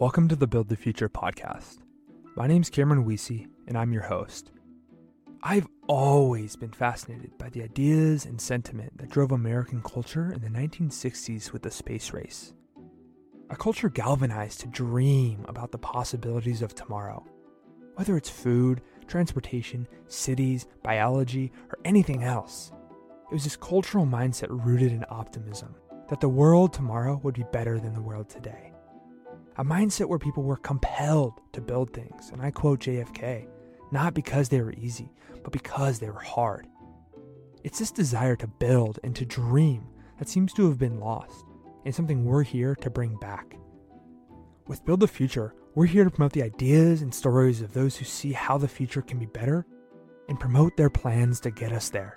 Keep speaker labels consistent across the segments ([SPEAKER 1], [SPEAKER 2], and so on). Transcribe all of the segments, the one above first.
[SPEAKER 1] Welcome to the Build the Future podcast. My name's Cameron Weesey, and I'm your host. I've always been fascinated by the ideas and sentiment that drove American culture in the 1960s with the space race. A culture galvanized to dream about the possibilities of tomorrow, whether it's food, transportation, cities, biology, or anything else. It was this cultural mindset rooted in optimism that the world tomorrow would be better than the world today. A mindset where people were compelled to build things, and I quote JFK, not because they were easy, but because they were hard. It's this desire to build and to dream that seems to have been lost, and something we're here to bring back. With Build the Future, we're here to promote the ideas and stories of those who see how the future can be better and promote their plans to get us there.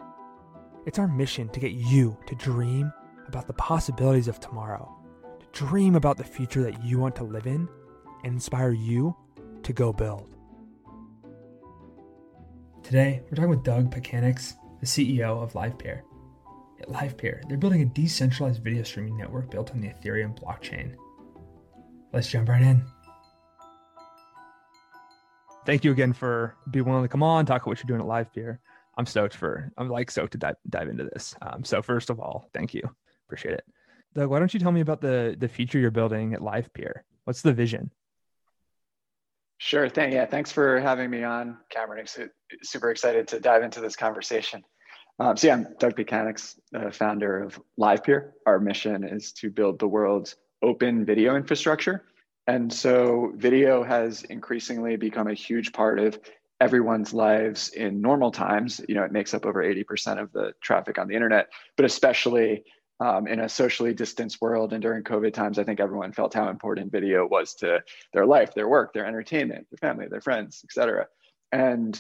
[SPEAKER 1] It's our mission to get you to dream about the possibilities of tomorrow, to dream about the future that you want to live in, and inspire you to go build. Today, we're talking with Doug Petkanics, the CEO of LivePeer. At LivePeer, they're building a decentralized video streaming network built on the Ethereum blockchain. Let's jump right in. Thank you again for being willing to come on, talk about what you're doing at LivePeer. I'm stoked for, I'm like stoked to dive, dive into this. Um, so first of all, thank you. Appreciate it. Doug, why don't you tell me about the, the feature you're building at LivePeer? What's the vision?
[SPEAKER 2] Sure thing. Yeah, thanks for having me on, Cameron. Super excited to dive into this conversation. Um, so yeah, I'm Doug Petkanics, the founder of LivePeer. Our mission is to build the world's open video infrastructure. And so video has increasingly become a huge part of everyone's lives in normal times. You know, it makes up over 80% of the traffic on the internet, but especially um, in a socially distanced world and during COVID times, I think everyone felt how important video was to their life, their work, their entertainment, their family, their friends, etc. And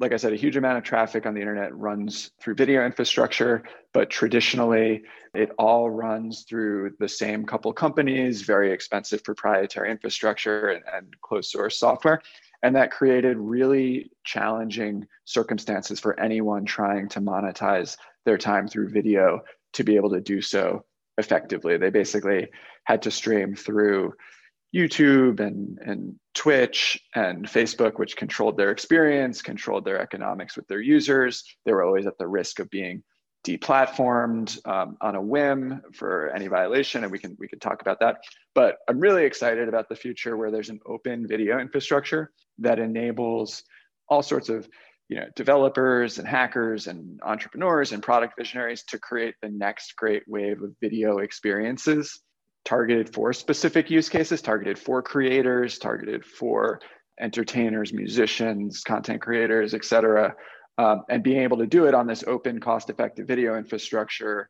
[SPEAKER 2] like I said, a huge amount of traffic on the internet runs through video infrastructure, but traditionally it all runs through the same couple companies, very expensive proprietary infrastructure and, and closed source software. And that created really challenging circumstances for anyone trying to monetize their time through video to be able to do so effectively. They basically had to stream through YouTube and, and Twitch and Facebook, which controlled their experience, controlled their economics with their users. They were always at the risk of being deplatformed um, on a whim for any violation, and we can we can talk about that. But I'm really excited about the future where there's an open video infrastructure that enables all sorts of you know developers and hackers and entrepreneurs and product visionaries to create the next great wave of video experiences targeted for specific use cases targeted for creators targeted for entertainers musicians content creators etc um, and being able to do it on this open cost effective video infrastructure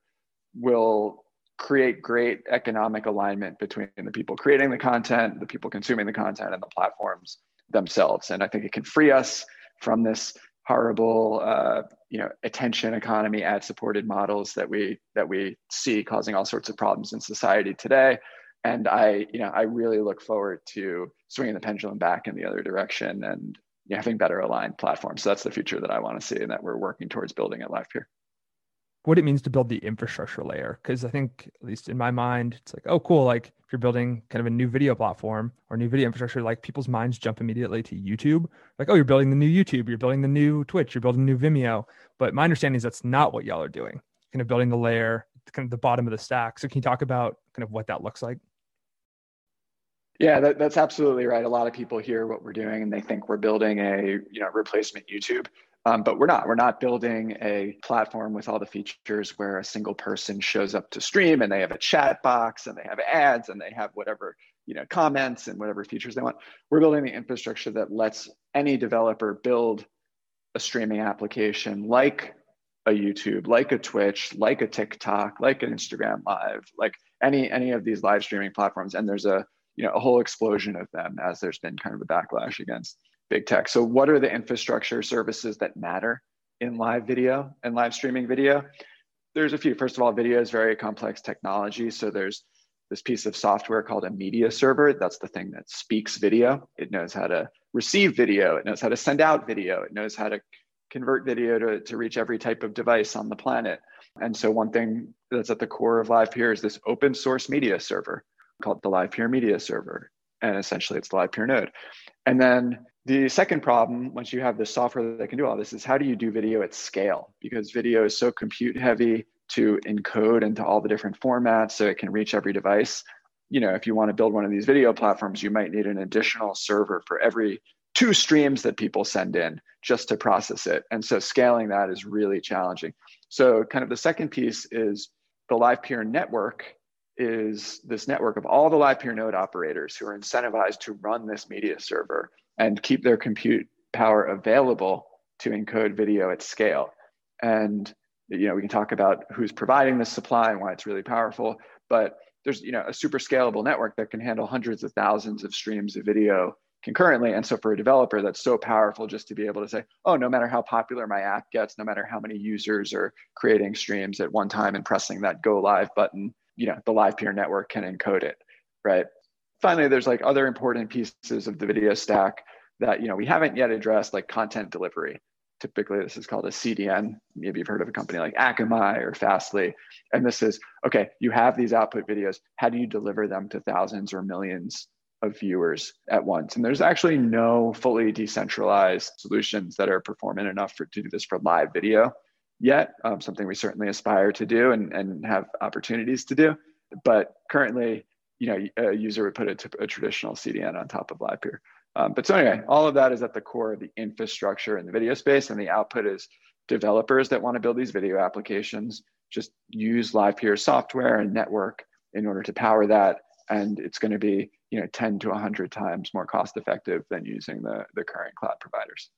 [SPEAKER 2] will create great economic alignment between the people creating the content the people consuming the content and the platforms themselves. And i think it can free us from this horrible uh, you know attention economy ad supported models that we that we see causing all sorts of problems in society today. And i you know i really look forward to swinging the pendulum back in the other direction and you know, having better aligned platforms. So that's the future that i want to see and that we're working towards building at LivePeer
[SPEAKER 1] what it means to build the infrastructure layer. Because I think, at least in my mind, it's like, oh, cool. Like if you're building kind of a new video platform or new video infrastructure, like people's minds jump immediately to YouTube. Like, oh, you're building the new YouTube, you're building the new Twitch, you're building new Vimeo. But my understanding is that's not what y'all are doing. Kind of building the layer, kind of the bottom of the stack. So can you talk about kind of what that looks like?
[SPEAKER 2] Yeah, that, that's absolutely right. A lot of people hear what we're doing and they think we're building a you know replacement YouTube. Um, but we're not. We're not building a platform with all the features where a single person shows up to stream and they have a chat box and they have ads and they have whatever you know comments and whatever features they want. We're building the infrastructure that lets any developer build a streaming application like a YouTube, like a Twitch, like a TikTok, like an Instagram Live, like any any of these live streaming platforms. And there's a you know a whole explosion of them as there's been kind of a backlash against big tech. So, what are the infrastructure services that matter in live video and live streaming video? There's a few. First of all, video is very complex technology. So, there's this piece of software called a media server. That's the thing that speaks video. It knows how to receive video, it knows how to send out video, it knows how to convert video to, to reach every type of device on the planet. And so, one thing that's at the core of LivePeer is this open source media server called the LivePeer Media Server And essentially, it's the LivePeer node. And then the second problem, once you have the software that can do all this, is how do you do video at scale? Because video is so compute heavy to encode into all the different formats so it can reach every device. You know, if you want to build one of these video platforms, you might need an additional server for every two streams that people send in just to process it. And so scaling that is really challenging. So, kind of the second piece is the LivePeer network is this network of all the LivePeer node operators who are incentivized to run this media server and keep their compute power available to encode video at scale. And you know, we can talk about who's providing the supply and why it's really powerful, but there's you know a super scalable network that can handle hundreds of thousands of streams of video concurrently. And so for a developer, that's so powerful just to be able to say, oh, no matter how popular my app gets, no matter how many users are creating streams at one time and pressing that go live button, you know, the LivePeer network can encode it, right? Finally, there's like other important pieces of the video stack that you know we haven't yet addressed, like content delivery. Typically, this is called a CDN. Maybe you've heard of a company like Akamai or Fastly. And this is okay, you have these output videos. How do you deliver them to thousands or millions of viewers at once? And there's actually no fully decentralized solutions that are performant enough for, to do this for live video yet. Um, something we certainly aspire to do and, and have opportunities to do. But currently, you know, a user would put a, a traditional CDN on top of LivePeer. Um, but so anyway, all of that is at the core of the infrastructure in the video space, and the output is developers that want to build these video applications just use LivePeer software and network in order to power that, and it's going to be you know 10 to 100 times more cost effective than using the the current cloud providers.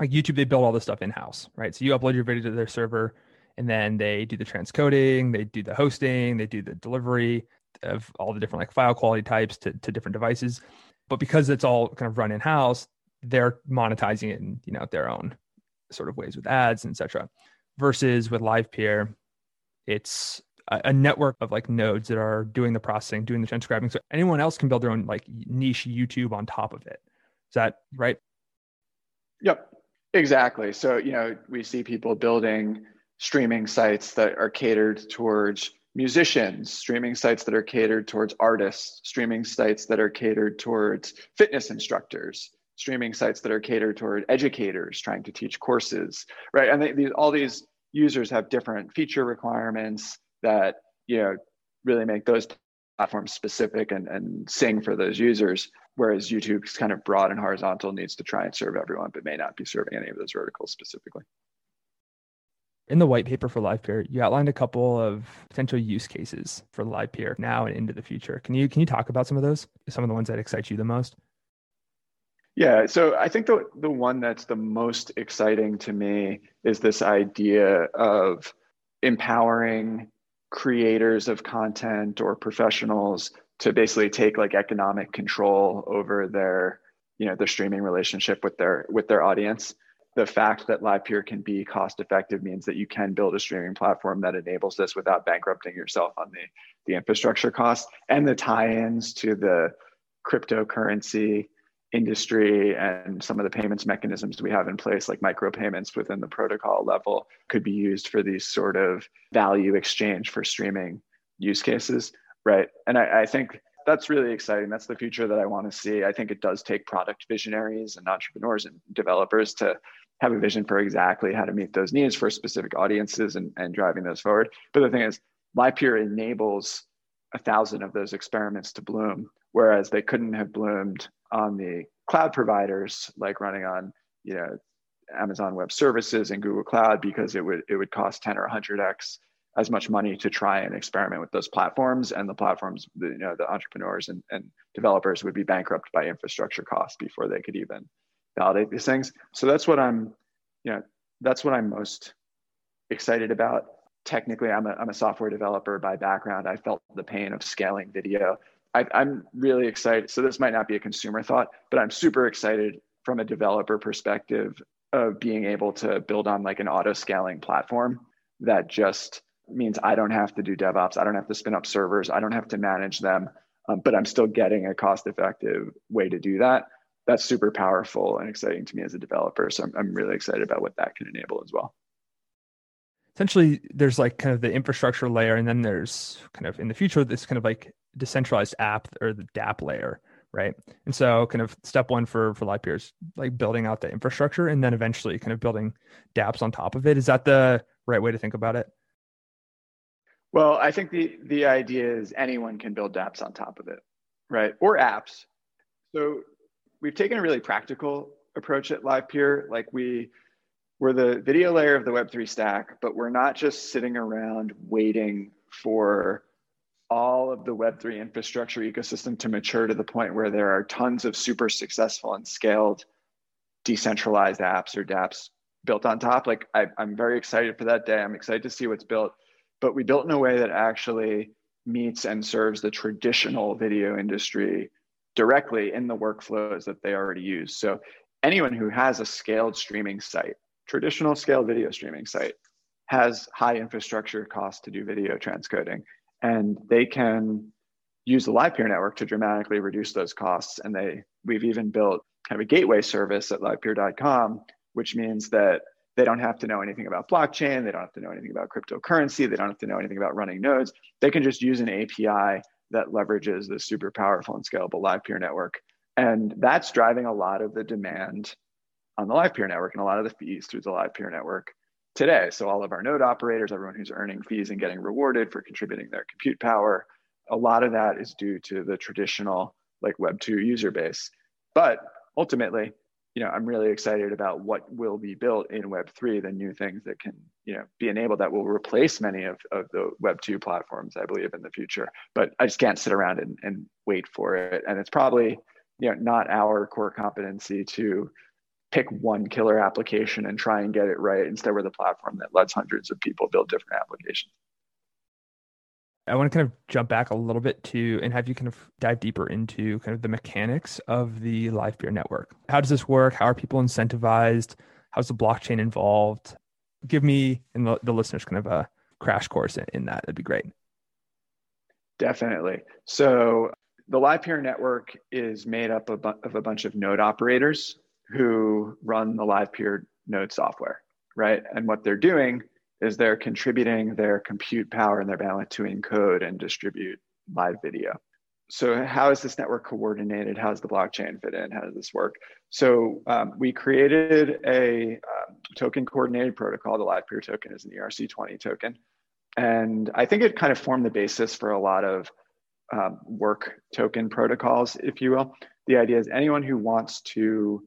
[SPEAKER 1] Like YouTube, they build all this stuff in house, right? So you upload your video to their server, and then they do the transcoding, they do the hosting, they do the delivery, of all the different like file quality types to, to different devices. But because it's all kind of run in house, they're monetizing it in you know their own sort of ways with ads etc. Versus with LivePeer, it's a, a network of like nodes that are doing the processing, doing the transcribing. So anyone else can build their own like niche YouTube on top of it. Is that right?
[SPEAKER 2] Yep, exactly. So you know we see people building streaming sites that are catered towards musicians, streaming sites that are catered towards artists, streaming sites that are catered towards fitness instructors, streaming sites that are catered toward educators trying to teach courses, right? And they, these, all these users have different feature requirements that you know really make those platforms specific and, and sing for those users. Whereas YouTube's kind of broad and horizontal needs to try and serve everyone, but may not be serving any of those verticals specifically
[SPEAKER 1] in the white paper for LivePeer, you outlined a couple of potential use cases for LivePeer now and into the future. Can you can you talk about some of those? Some of the ones that excite you the most?
[SPEAKER 2] Yeah, so I think the the one that's the most exciting to me is this idea of empowering creators of content or professionals to basically take like economic control over their you know their streaming relationship with their with their audience the fact that LivePeer can be cost effective means that you can build a streaming platform that enables this without bankrupting yourself on the, the infrastructure costs and the tie-ins to the cryptocurrency industry and some of the payments mechanisms we have in place like micropayments within the protocol level could be used for these sort of value exchange for streaming use cases right? And I, I think that's really exciting. That's the future that i want to see. I think it does take product visionaries and entrepreneurs and developers to have a vision for exactly how to meet those needs for specific audiences and, and driving those forward. But the thing is, LivePeer enables a thousand of those experiments to bloom, whereas they couldn't have bloomed on the cloud providers like running on, you know, Amazon Web Services and Google Cloud because it would it would cost 10 or 100x as much money to try and experiment with those platforms and the platforms you know the entrepreneurs and, and developers would be bankrupt by infrastructure costs before they could even validate these things. So that's what I'm, you know, that's what I'm most excited about. Technically, I'm a, I'm a software developer by background. I felt the pain of scaling video. I, I'm really excited. So this might not be a consumer thought, but I'm super excited from a developer perspective of being able to build on like an auto scaling platform that just means I don't have to do DevOps. I don't have to spin up servers. I don't have to manage them, um, but I'm still getting a cost effective way to do that that's super powerful and exciting to me as a developer. So I'm, I'm really excited about what that can enable as well.
[SPEAKER 1] Essentially, there's like kind of the infrastructure layer, and then there's kind of in the future this kind of like decentralized app or the DApp layer, right? And so kind of step one for for Livepeer is like building out the infrastructure and then eventually kind of building dApps on top of it. Is that the right way to think about it?
[SPEAKER 2] Well, I think the the idea is anyone can build dApps on top of it, right? Or apps. So we've taken a really practical approach at Livepeer. Like we we're the video layer of the Web3 stack, but we're not just sitting around waiting for all of the Web3 infrastructure ecosystem to mature to the point where there are tons of super successful and scaled decentralized apps or dApps built on top. Like I, am very excited for that day. I'm excited to see what's built, but we built in a way that actually meets and serves the traditional video industry directly in the workflows that they already use. So anyone who has a scaled streaming site traditional scale video streaming site has high infrastructure costs to do video transcoding and they can use the Livepeer network to dramatically reduce those costs and they we've even built kind of a gateway service at livepeer.com which means that they don't have to know anything about blockchain they don't have to know anything about cryptocurrency they don't have to know anything about running nodes they can just use an api that leverages the super powerful and scalable Livepeer network and that's driving a lot of the demand on the Livepeer network and a lot of the fees through the Livepeer network today. So all of our node operators, everyone who's earning fees and getting rewarded for contributing their compute power, a lot of that is due to the traditional like Web2 user base. But ultimately, you know, I'm really excited about what will be built in Web3, the new things that can, you know, be enabled that will replace many of, of the Web2 platforms, I believe, in the future. But I just can't sit around and, and wait for it. And it's probably, you know, not our core competency to pick one killer application and try and get it right. Instead, we're the platform that lets hundreds of people build different applications.
[SPEAKER 1] I want to kind of jump back a little bit to and have you kind of dive deeper into kind of the mechanics of the live Livepeer network. How does this work? How are people incentivized? How's the blockchain involved? Give me and the, listeners kind of a crash course in, that. That'd be great.
[SPEAKER 2] Definitely. So the Livepeer network is made up of, of a bunch of node operators who run the Livepeer node software, right? And what they're doing is they're contributing their compute power and their bandwidth to encode and distribute live video. So, how is this network coordinated? How does the blockchain fit in? How does this work? So, um, we created a um, token coordinated protocol. The Livepeer token is an ERC20 token. And I think it kind of formed the basis for a lot of um, work token protocols, if you will. The idea is anyone who wants to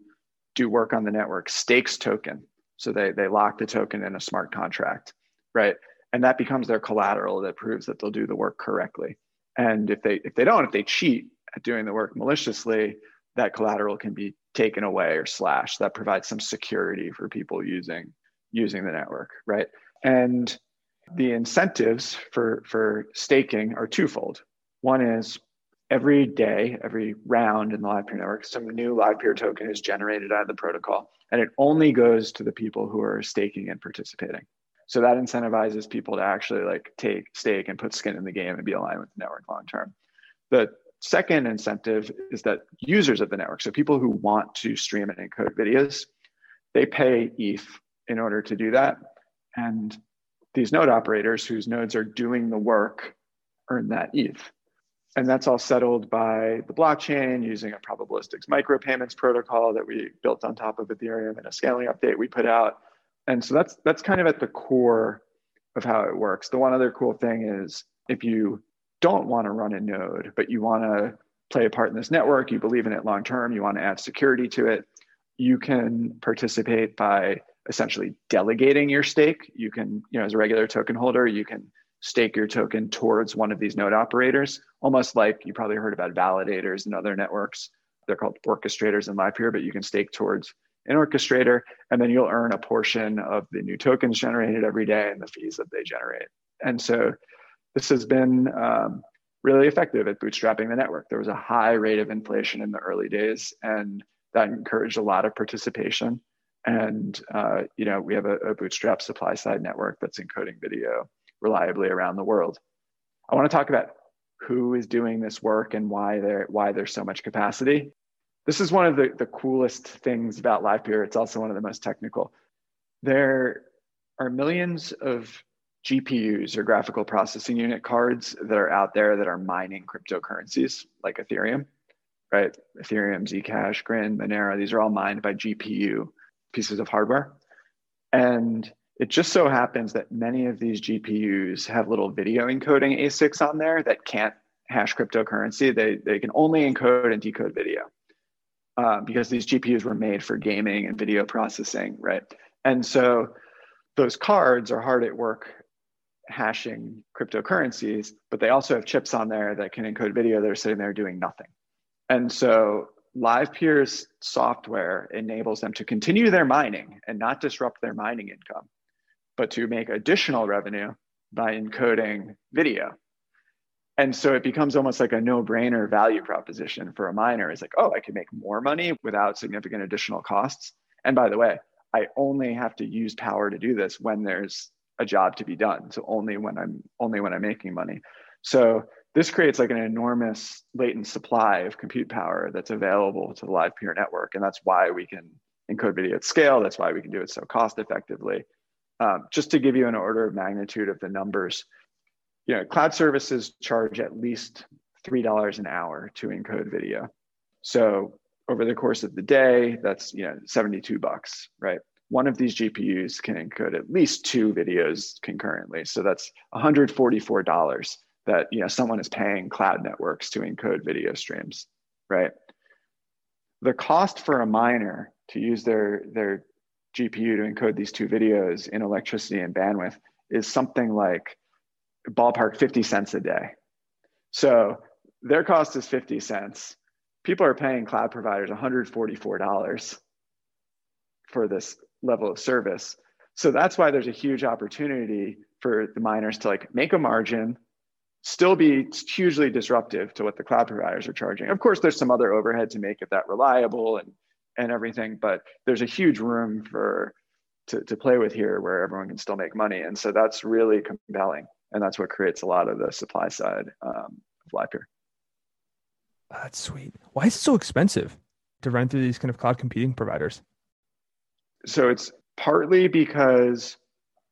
[SPEAKER 2] do work on the network stakes token. So they, they lock the token in a smart contract, right? And that becomes their collateral that proves that they'll do the work correctly. And if they if they don't, if they cheat at doing the work maliciously, that collateral can be taken away or slashed. That provides some security for people using using the network, right? And the incentives for for staking are twofold. One is every day, every round in the Live Peer network, some new Live Peer token is generated out of the protocol, and it only goes to the people who are staking and participating. So that incentivizes people to actually like take stake and put skin in the game and be aligned with the network long term. The second incentive is that users of the network, so people who want to stream and encode videos, they pay ETH in order to do that. And these node operators whose nodes are doing the work earn that ETH and that's all settled by the blockchain using a probabilistics micropayments protocol that we built on top of Ethereum and a scaling update we put out. And so that's that's kind of at the core of how it works. The one other cool thing is if you don't want to run a node, but you want to play a part in this network, you believe in it long term, you want to add security to it, you can participate by essentially delegating your stake. You can, you know, as a regular token holder, you can stake your token towards one of these node operators, almost like you probably heard about validators and other networks. They're called orchestrators in Livepeer, but you can stake towards an orchestrator, and then you'll earn a portion of the new tokens generated every day and the fees that they generate. And so this has been um, really effective at bootstrapping the network. There was a high rate of inflation in the early days, and that encouraged a lot of participation. And uh, you know, we have a, a bootstrap supply side network that's encoding video reliably around the world. I want to talk about who is doing this work and why there why there's so much capacity. This is one of the, the coolest things about Livepeer. It's also one of the most technical. There are millions of GPUs or graphical processing unit cards that are out there that are mining cryptocurrencies like Ethereum, right? Ethereum, Zcash, Grin, Monero, these are all mined by GPU pieces of hardware. And it just so happens that many of these GPUs have little video encoding ASICs on there that can't hash cryptocurrency. They, they can only encode and decode video uh, because these GPUs were made for gaming and video processing, right? And so those cards are hard at work hashing cryptocurrencies, but they also have chips on there that can encode video that are sitting there doing nothing. And so LivePeer's software enables them to continue their mining and not disrupt their mining income, but to make additional revenue by encoding video. And so it becomes almost like a no brainer value proposition for a miner. is like, oh, I can make more money without significant additional costs. And by the way, I only have to use power to do this when there's a job to be done. So only when I'm only when I'm making money. So this creates like an enormous latent supply of compute power that's available to the live peer network. And that's why we can encode video at scale. That's why we can do it so cost effectively. Um, just to give you an order of magnitude of the numbers, you know, cloud services charge at least $3 an hour to encode video. So over the course of the day, that's, you know, 72 bucks, right? One of these GPUs can encode at least two videos concurrently. So that's $144 that you know someone is paying cloud networks to encode video streams, right? The cost for a miner to use their their GPU to encode these two videos in electricity and bandwidth is something like ballpark 50 cents a day. So their cost is 50 cents. People are paying cloud providers $144 for this level of service. So that's why there's a huge opportunity for the miners to like make a margin, still be hugely disruptive to what the cloud providers are charging. Of course, there's some other overhead to make it that reliable and and everything, but there's a huge room for to, to play with here where everyone can still make money. And so that's really compelling. And that's what creates a lot of the supply side um, of LivePeer.
[SPEAKER 1] That's sweet. Why is it so expensive to run through these kind of cloud computing providers?
[SPEAKER 2] So it's partly because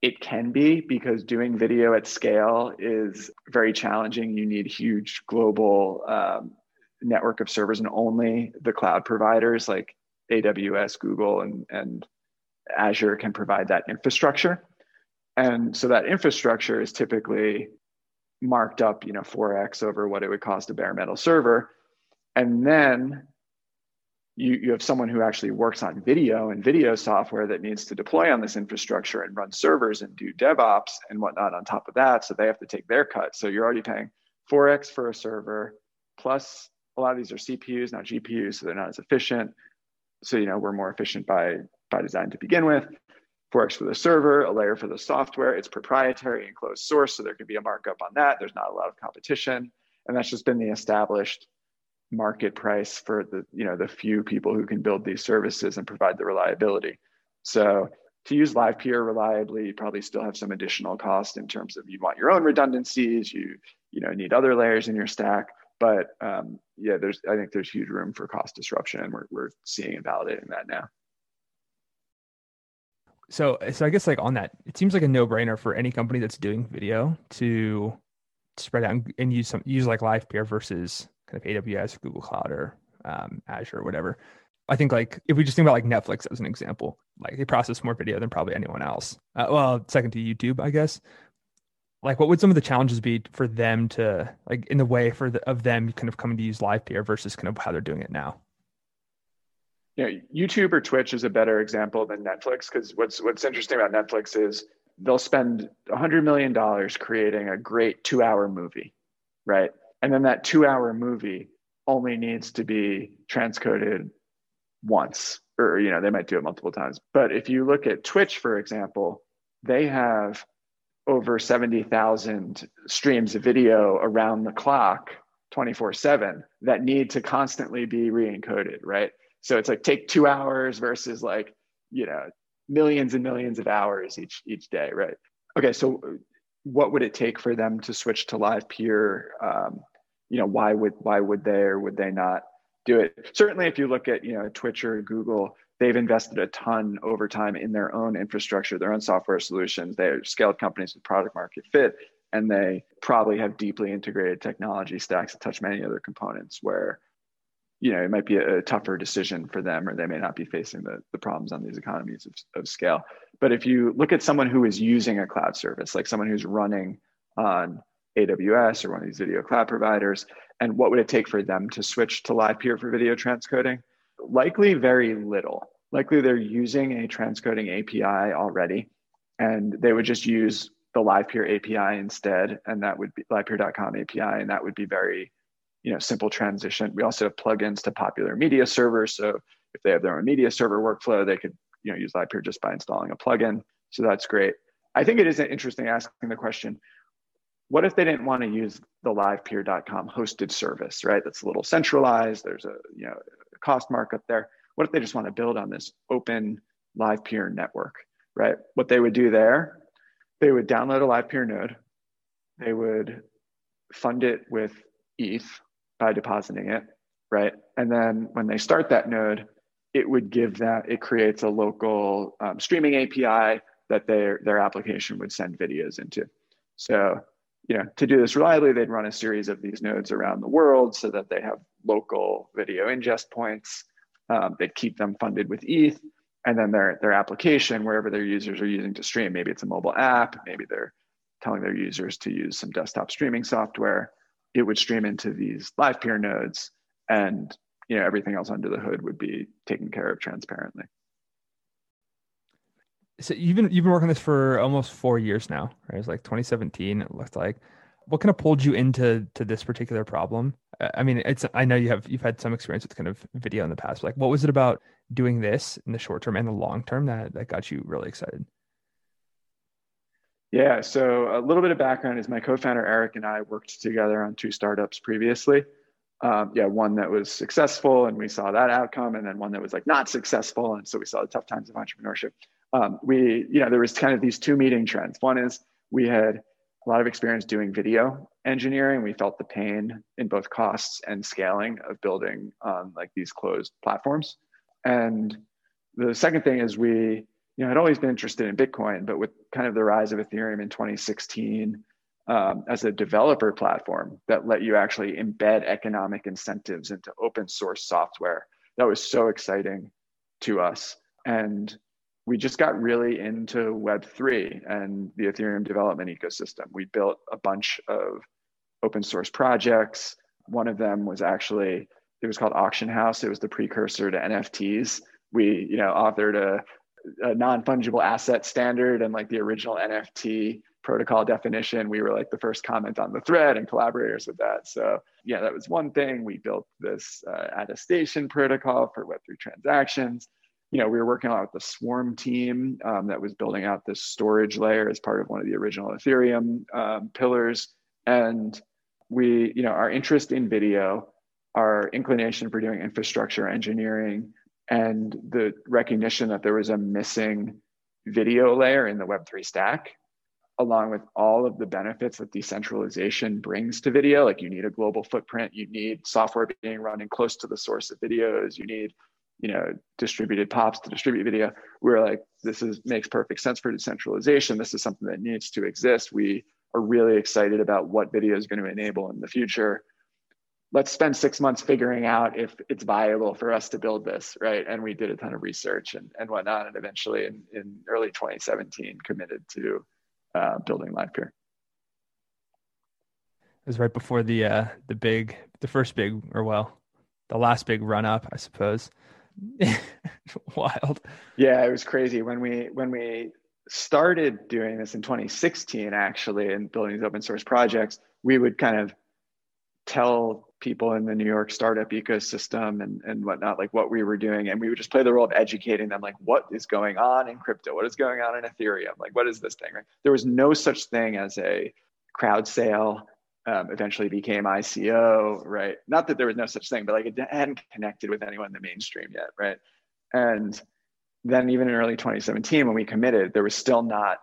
[SPEAKER 2] it can be because doing video at scale is very challenging. You need huge global um, network of servers, and only the cloud providers like AWS, Google, and, and Azure can provide that infrastructure. And so that infrastructure is typically marked up, you know, 4x over what it would cost a bare metal server. And then you, you have someone who actually works on video and video software that needs to deploy on this infrastructure and run servers and do DevOps and whatnot on top of that. So they have to take their cut. So you're already paying 4x for a server, plus a lot of these are CPUs, not GPUs, so they're not as efficient. So you know we're more efficient by by design to begin with. 4x for the server, a layer for the software. It's proprietary and closed source, so there can be a markup on that. There's not a lot of competition, and that's just been the established market price for the you know the few people who can build these services and provide the reliability so to use LivePeer reliably you probably still have some additional cost in terms of you want your own redundancies you you know need other layers in your stack but um, yeah there's i think there's huge room for cost disruption and we're, we're seeing and validating that now
[SPEAKER 1] so so i guess like on that it seems like a no-brainer for any company that's doing video to spread out and use some use like LivePeer versus kind of AWS, or Google Cloud, or um, Azure, or whatever. I think like if we just think about like Netflix as an example, like they process more video than probably anyone else. Uh, well, second to YouTube, I guess. Like, what would some of the challenges be for them to like in the way for the, of them kind of coming to use LivePeer versus kind of how they're doing it now?
[SPEAKER 2] Yeah, YouTube or Twitch is a better example than Netflix because what's what's interesting about Netflix is they'll spend a hundred million dollars creating a great two-hour movie, right? And then that two hour movie only needs to be transcoded once, or, you know, they might do it multiple times. But if you look at Twitch, for example, they have over 70,000 streams of video around the clock 24 7 that need to constantly be re-encoded right so it's like take two hours versus like you know millions and millions of hours each each day right okay so what would it take for them to switch to LivePeer? Um, you know, why would why would they or would they not do it? Certainly, if you look at you know Twitch or Google, they've invested a ton over time in their own infrastructure, their own software solutions. They're scaled companies with product market fit, and they probably have deeply integrated technology stacks that touch many other components where you know it might be a, tougher decision for them or they may not be facing the, the problems on these economies of, of scale but if you look at someone who is using a cloud service like someone who's running on aws or one of these video cloud providers and what would it take for them to switch to LivePeer for video transcoding likely very little likely they're using a transcoding api already and they would just use the LivePeer api instead and that would be livepeer.com api and that would be very you know simple transition. We also have plugins to popular media servers. So if they have their own media server workflow, they could you know use LivePeer just by installing a plugin. So that's great. I think it is an interesting asking the question, what if they didn't want to use the livepeer.com hosted service, right? That's a little centralized. There's a you know cost markup there. What if they just want to build on this open LivePeer network, right? What they would do there, they would download a LivePeer node. They would fund it with ETH, by depositing it, right? And then when they start that node, it would give that, it creates a local um, streaming API that their, their application would send videos into. So, you know, to do this reliably, they'd run a series of these nodes around the world so that they have local video ingest points. Um, they'd keep them funded with ETH. And then their, their application, wherever their users are using to stream, maybe it's a mobile app, maybe they're telling their users to use some desktop streaming software it would stream into these live peer nodes and you know everything else under the hood would be taken care of transparently
[SPEAKER 1] so you've been you've been working this for almost four years now right it's like 2017 it looked like what kind of pulled you into to this particular problem i mean it's i know you have you've had some experience with kind of video in the past like what was it about doing this in the short term and the long term that that got you really excited
[SPEAKER 2] yeah, so a little bit of background is my co-founder Eric and I worked together on two startups previously. Um, yeah, one that was successful and we saw that outcome, and then one that was like not successful, and so we saw the tough times of entrepreneurship. Um, we, you know, there was kind of these two meeting trends. One is we had a lot of experience doing video engineering. We felt the pain in both costs and scaling of building um, like these closed platforms. And the second thing is we you know, I'd always been interested in Bitcoin, but with kind of the rise of Ethereum in 2016 um, as a developer platform that let you actually embed economic incentives into open source software, that was so exciting to us. And we just got really into Web3 and the Ethereum development ecosystem. We built a bunch of open source projects. One of them was actually, it was called Auction House. It was the precursor to NFTs. We, you know, authored a a non-fungible asset standard and like the original NFT protocol definition. We were like the first comment on the thread and collaborators with that. So yeah, that was one thing. We built this uh, attestation protocol for Web3 transactions. You know, we were working a lot with the Swarm team um, that was building out this storage layer as part of one of the original Ethereum um, pillars. And we, you know, our interest in video, our inclination for doing infrastructure engineering, and the recognition that there was a missing video layer in the Web3 stack, along with all of the benefits that decentralization brings to video. Like you need a global footprint, you need software being running close to the source of videos, you need you know distributed pops to distribute video we're like this is makes perfect sense for decentralization this is something that needs to exist we are really excited about what video is going to enable in the future let's spend six months figuring out if it's viable for us to build this, right? And we did a ton of research and, and whatnot, and eventually in, in early 2017 committed to uh, building LivePeer.
[SPEAKER 1] It was right before the uh, the big, the first big, or well, the last big run up, I suppose. Wild.
[SPEAKER 2] Yeah, it was crazy when we when we started doing this in 2016, actually, and building these open source projects. We would kind of tell people in the New York startup ecosystem and, and whatnot, like what we were doing. And we would just play the role of educating them, like what is going on in crypto? What is going on in Ethereum? Like, what is this thing? Right? There was no such thing as a crowd sale. Um, eventually became ICO, right? Not that there was no such thing, but like it hadn't connected with anyone in the mainstream yet, right? And then even in early 2017, when we committed, there was still not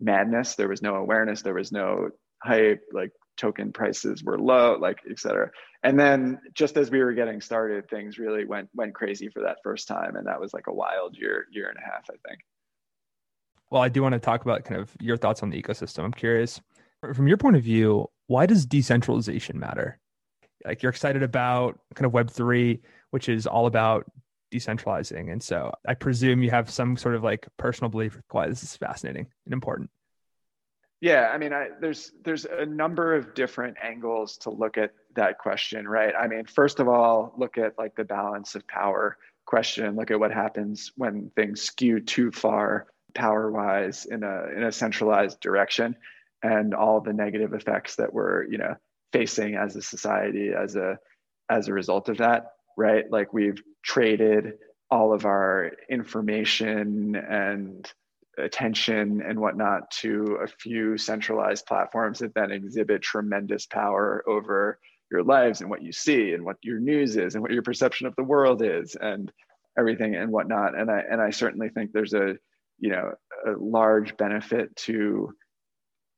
[SPEAKER 2] madness. There was no awareness. There was no hype, like token prices were low, like et cetera. And then just as we were getting started, things really went went crazy for that first time, and that was like a wild year year and a half, I think.
[SPEAKER 1] Well, I do want to talk about kind of your thoughts on the ecosystem. I'm curious, from your point of view, why does decentralization matter? Like you're excited about kind of Web three, which is all about decentralizing, and so I presume you have some sort of like personal belief why this is fascinating and important.
[SPEAKER 2] Yeah, I mean, I, there's there's a number of different angles to look at that question, right? I mean, first of all, look at like the balance of power question. Look at what happens when things skew too far power-wise in a in a centralized direction, and all the negative effects that we're you know facing as a society as a as a result of that, right? Like we've traded all of our information and attention and whatnot to a few centralized platforms that then exhibit tremendous power over your lives and what you see and what your news is and what your perception of the world is and everything and whatnot and i and i certainly think there's a you know a large benefit to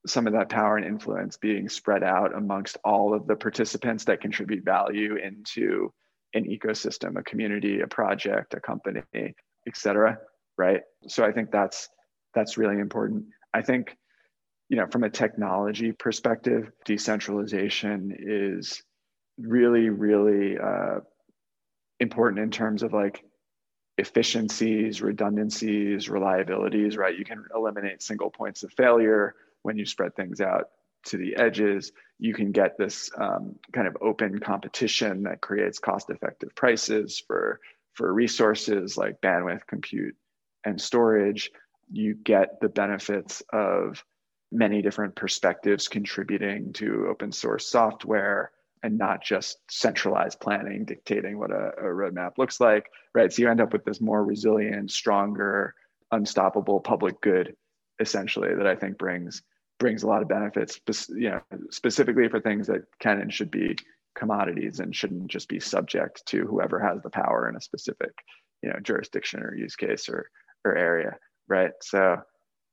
[SPEAKER 2] some of that power and influence being spread out amongst all of the participants that contribute value into an ecosystem a community a project a company etc right so i think that's that's really important. I think, you know, from a technology perspective, decentralization is really, really uh, important in terms of like efficiencies, redundancies, reliabilities, right? You can eliminate single points of failure when you spread things out to the edges. You can get this um, kind of open competition that creates cost effective prices for, for resources like bandwidth, compute, and storage you get the benefits of many different perspectives contributing to open source software and not just centralized planning dictating what a, a, roadmap looks like right so you end up with this more resilient stronger unstoppable public good essentially that i think brings brings a lot of benefits you know specifically for things that can and should be commodities and shouldn't just be subject to whoever has the power in a specific you know jurisdiction or use case or or area right? So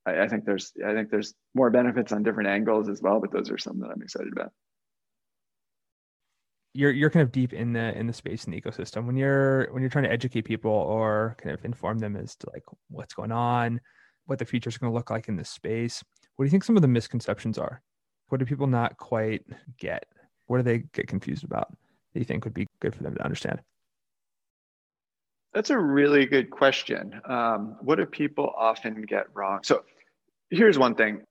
[SPEAKER 2] I, I think there's I think there's more benefits on different angles as well, but those are some that I'm excited about
[SPEAKER 1] you're you're kind of deep in the in the space and the ecosystem when you're when you're trying to educate people or kind of inform them as to like what's going on what the future is going to look like in this space what do you think some of the misconceptions are what do people not quite get what do they get confused about that you think would be good for them to understand
[SPEAKER 2] that's a really good question. Um, what do people often get wrong? So here's one thing.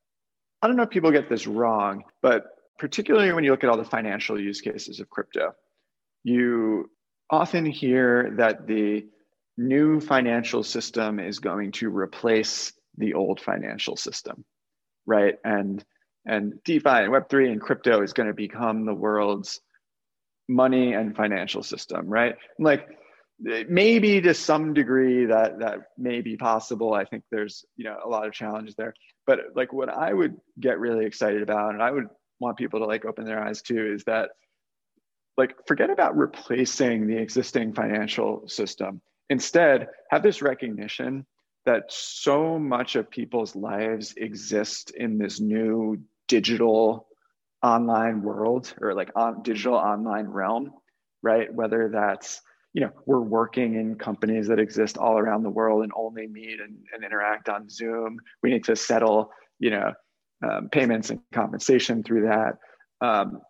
[SPEAKER 2] I don't know if people get this wrong, but particularly when you look at all the financial use cases of crypto, you often hear that the new financial system is going to replace the old financial system, right? And and DeFi and Web3 and crypto is going to become the world's money and financial system, right? Like maybe to some degree that that may be possible i think there's you know a lot of challenges there but like what i would get really excited about and i would want people to like open their eyes to is that like forget about replacing the existing financial system instead have this recognition that so much of people's lives exist in this new digital online world or like on digital online realm right? Whether that's you know we're working in companies that exist all around the world and only meet and, and interact on zoom. We need to settle you know um, payments and compensation through that. Um,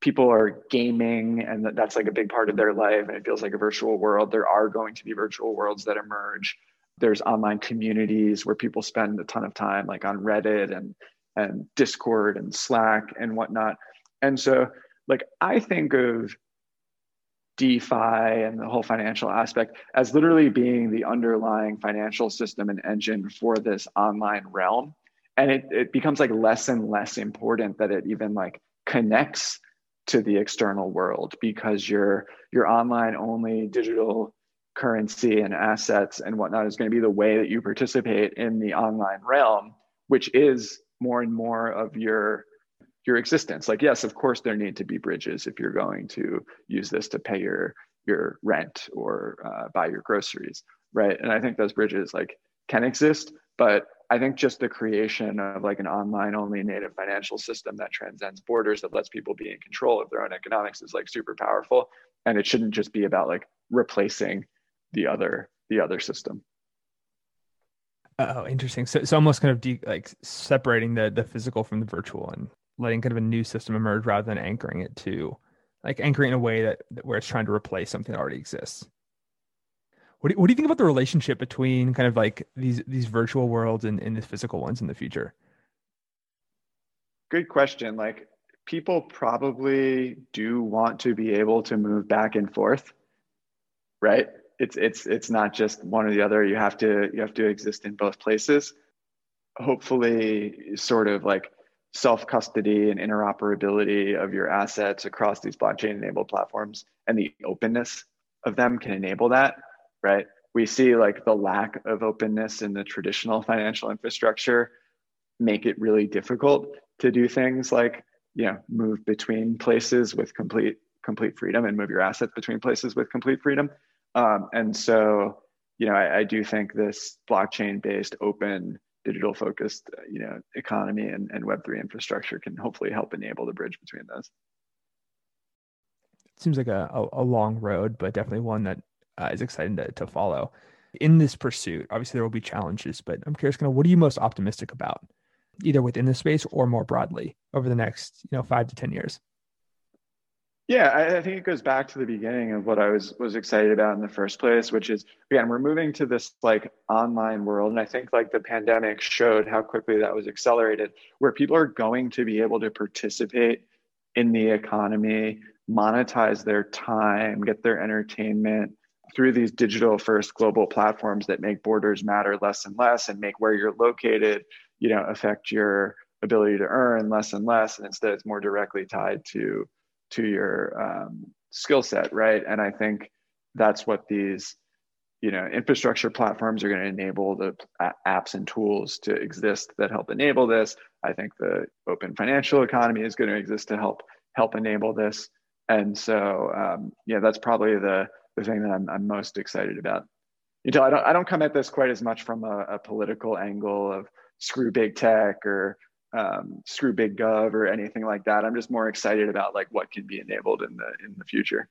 [SPEAKER 2] people are gaming and that's like a big part of their life and it feels like a virtual world. There are going to be virtual worlds that emerge there's online communities where people spend a ton of time like on reddit and and discord and slack and whatnot and so like i think of DeFi and the whole financial aspect as literally being the underlying financial system and engine for this online realm. And it, it becomes like less and less important that it even like connects to the external world because your your online only digital currency and assets and whatnot is going to be the way that you participate in the online realm, which is more and more of your your existence like yes of course there need to be bridges if you're going to use this to pay your your rent or uh, buy your groceries right and i think those bridges like can exist but I think just the creation of like an online only native financial system that transcends borders that lets people be in control of their own economics is like super powerful. And it shouldn't just be about like replacing the other the other system.
[SPEAKER 1] Oh, interesting. So it's almost kind of de- like separating the the physical from the virtual and letting kind of a new system emerge rather than anchoring it to like anchoring in a way that, that where it's trying to replace something that already exists. What do, what do you think about the relationship between kind of like these these virtual worlds and, and the physical ones in the future?
[SPEAKER 2] Good question. Like people probably do want to be able to move back and forth, right? It's it's it's not just one or the other. You have to you have to exist in both places. Hopefully, sort of like self custody and interoperability of your assets across these blockchain enabled platforms and the openness of them can enable that right? We see like the lack of openness in the traditional financial infrastructure make it really difficult to do things like, you know, move between places with complete complete freedom and move your assets between places with complete freedom. Um, and so, you know, I, I do think this blockchain based open digital focused you know economy and, and web3 infrastructure can hopefully help enable the bridge between those
[SPEAKER 1] seems like a, a, a long road but definitely one that uh, is exciting to, to follow. In this pursuit, obviously there will be challenges, but I'm curious, kind of, what are you most optimistic about, either within the space or more broadly over the next, you know, five to ten years?
[SPEAKER 2] Yeah, I, I, think it goes back to the beginning of what I was was excited about in the first place, which is again we're moving to this like online world, and I think like the pandemic showed how quickly that was accelerated, where people are going to be able to participate in the economy, monetize their time, get their entertainment, through these digital first global platforms that make borders matter less and less and make where you're located you know affect your ability to earn less and less and instead it's more directly tied to to your um, skill set right? And i think that's what these you know infrastructure platforms are going to enable the apps and tools to exist that help enable this. I think the open financial economy is going to exist to help help enable this. And so um, yeah that's probably the the thing that I'm, I'm most excited about. You know, I don't I don't come at this quite as much from a, a political angle of screw big tech or um, screw big gov or anything like that. I'm just more excited about like what can be enabled in the in the future.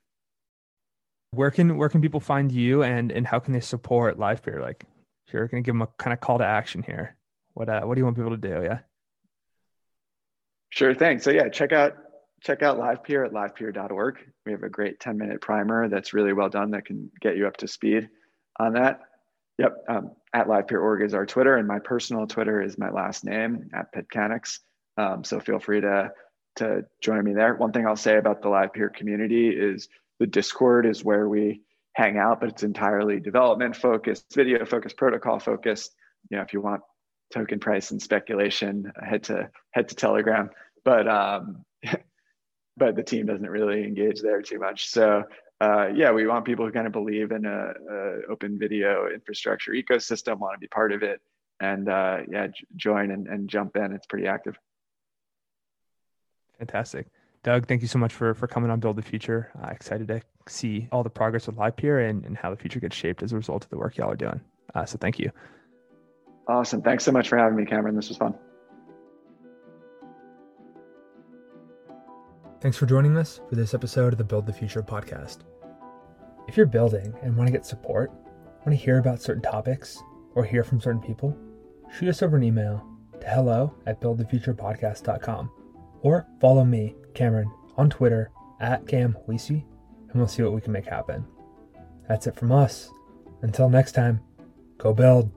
[SPEAKER 1] Where can where can people find you and and how can they support Livepeer? Like, if you're going to give them a kind of call to action here, what uh, what do you want people to do? Yeah.
[SPEAKER 2] Sure thing. So yeah, check out check out Livepeer at livepeer.org. We have a great 10 minute primer that's really well done that can get you up to speed on that. Yep, um, at livepeer.org is our Twitter, and my personal Twitter is my last name at Petkanics. Um, so feel free to to join me there. One thing I'll say about the Livepeer community is the Discord is where we hang out, but it's entirely development focused, video focused, protocol focused. You know, if you want token price and speculation, head to head to Telegram. But um, but the team doesn't really engage there too much. So uh, yeah, we want people who kind of believe in a, a open video infrastructure ecosystem, want to be part of it, and uh, yeah, j- join and, and jump in. It's pretty active.
[SPEAKER 1] Fantastic. Doug, thank you so much for for coming on Build the Future. Uh, excited to see all the progress with Livepeer and, and how the future gets shaped as a result of the work y'all are doing. Uh, so thank you.
[SPEAKER 2] Awesome. Thanks so much for having me, Cameron. This was fun.
[SPEAKER 1] Thanks for joining us for this episode of the Build the Future podcast. If you're building and want to get support, want to hear about certain topics, or hear from certain people, shoot us over an email to hello at buildthefuturepodcast.com or follow me, Cameron, on Twitter at Cam and we'll see what we can make happen. That's it from us. Until next time, go build.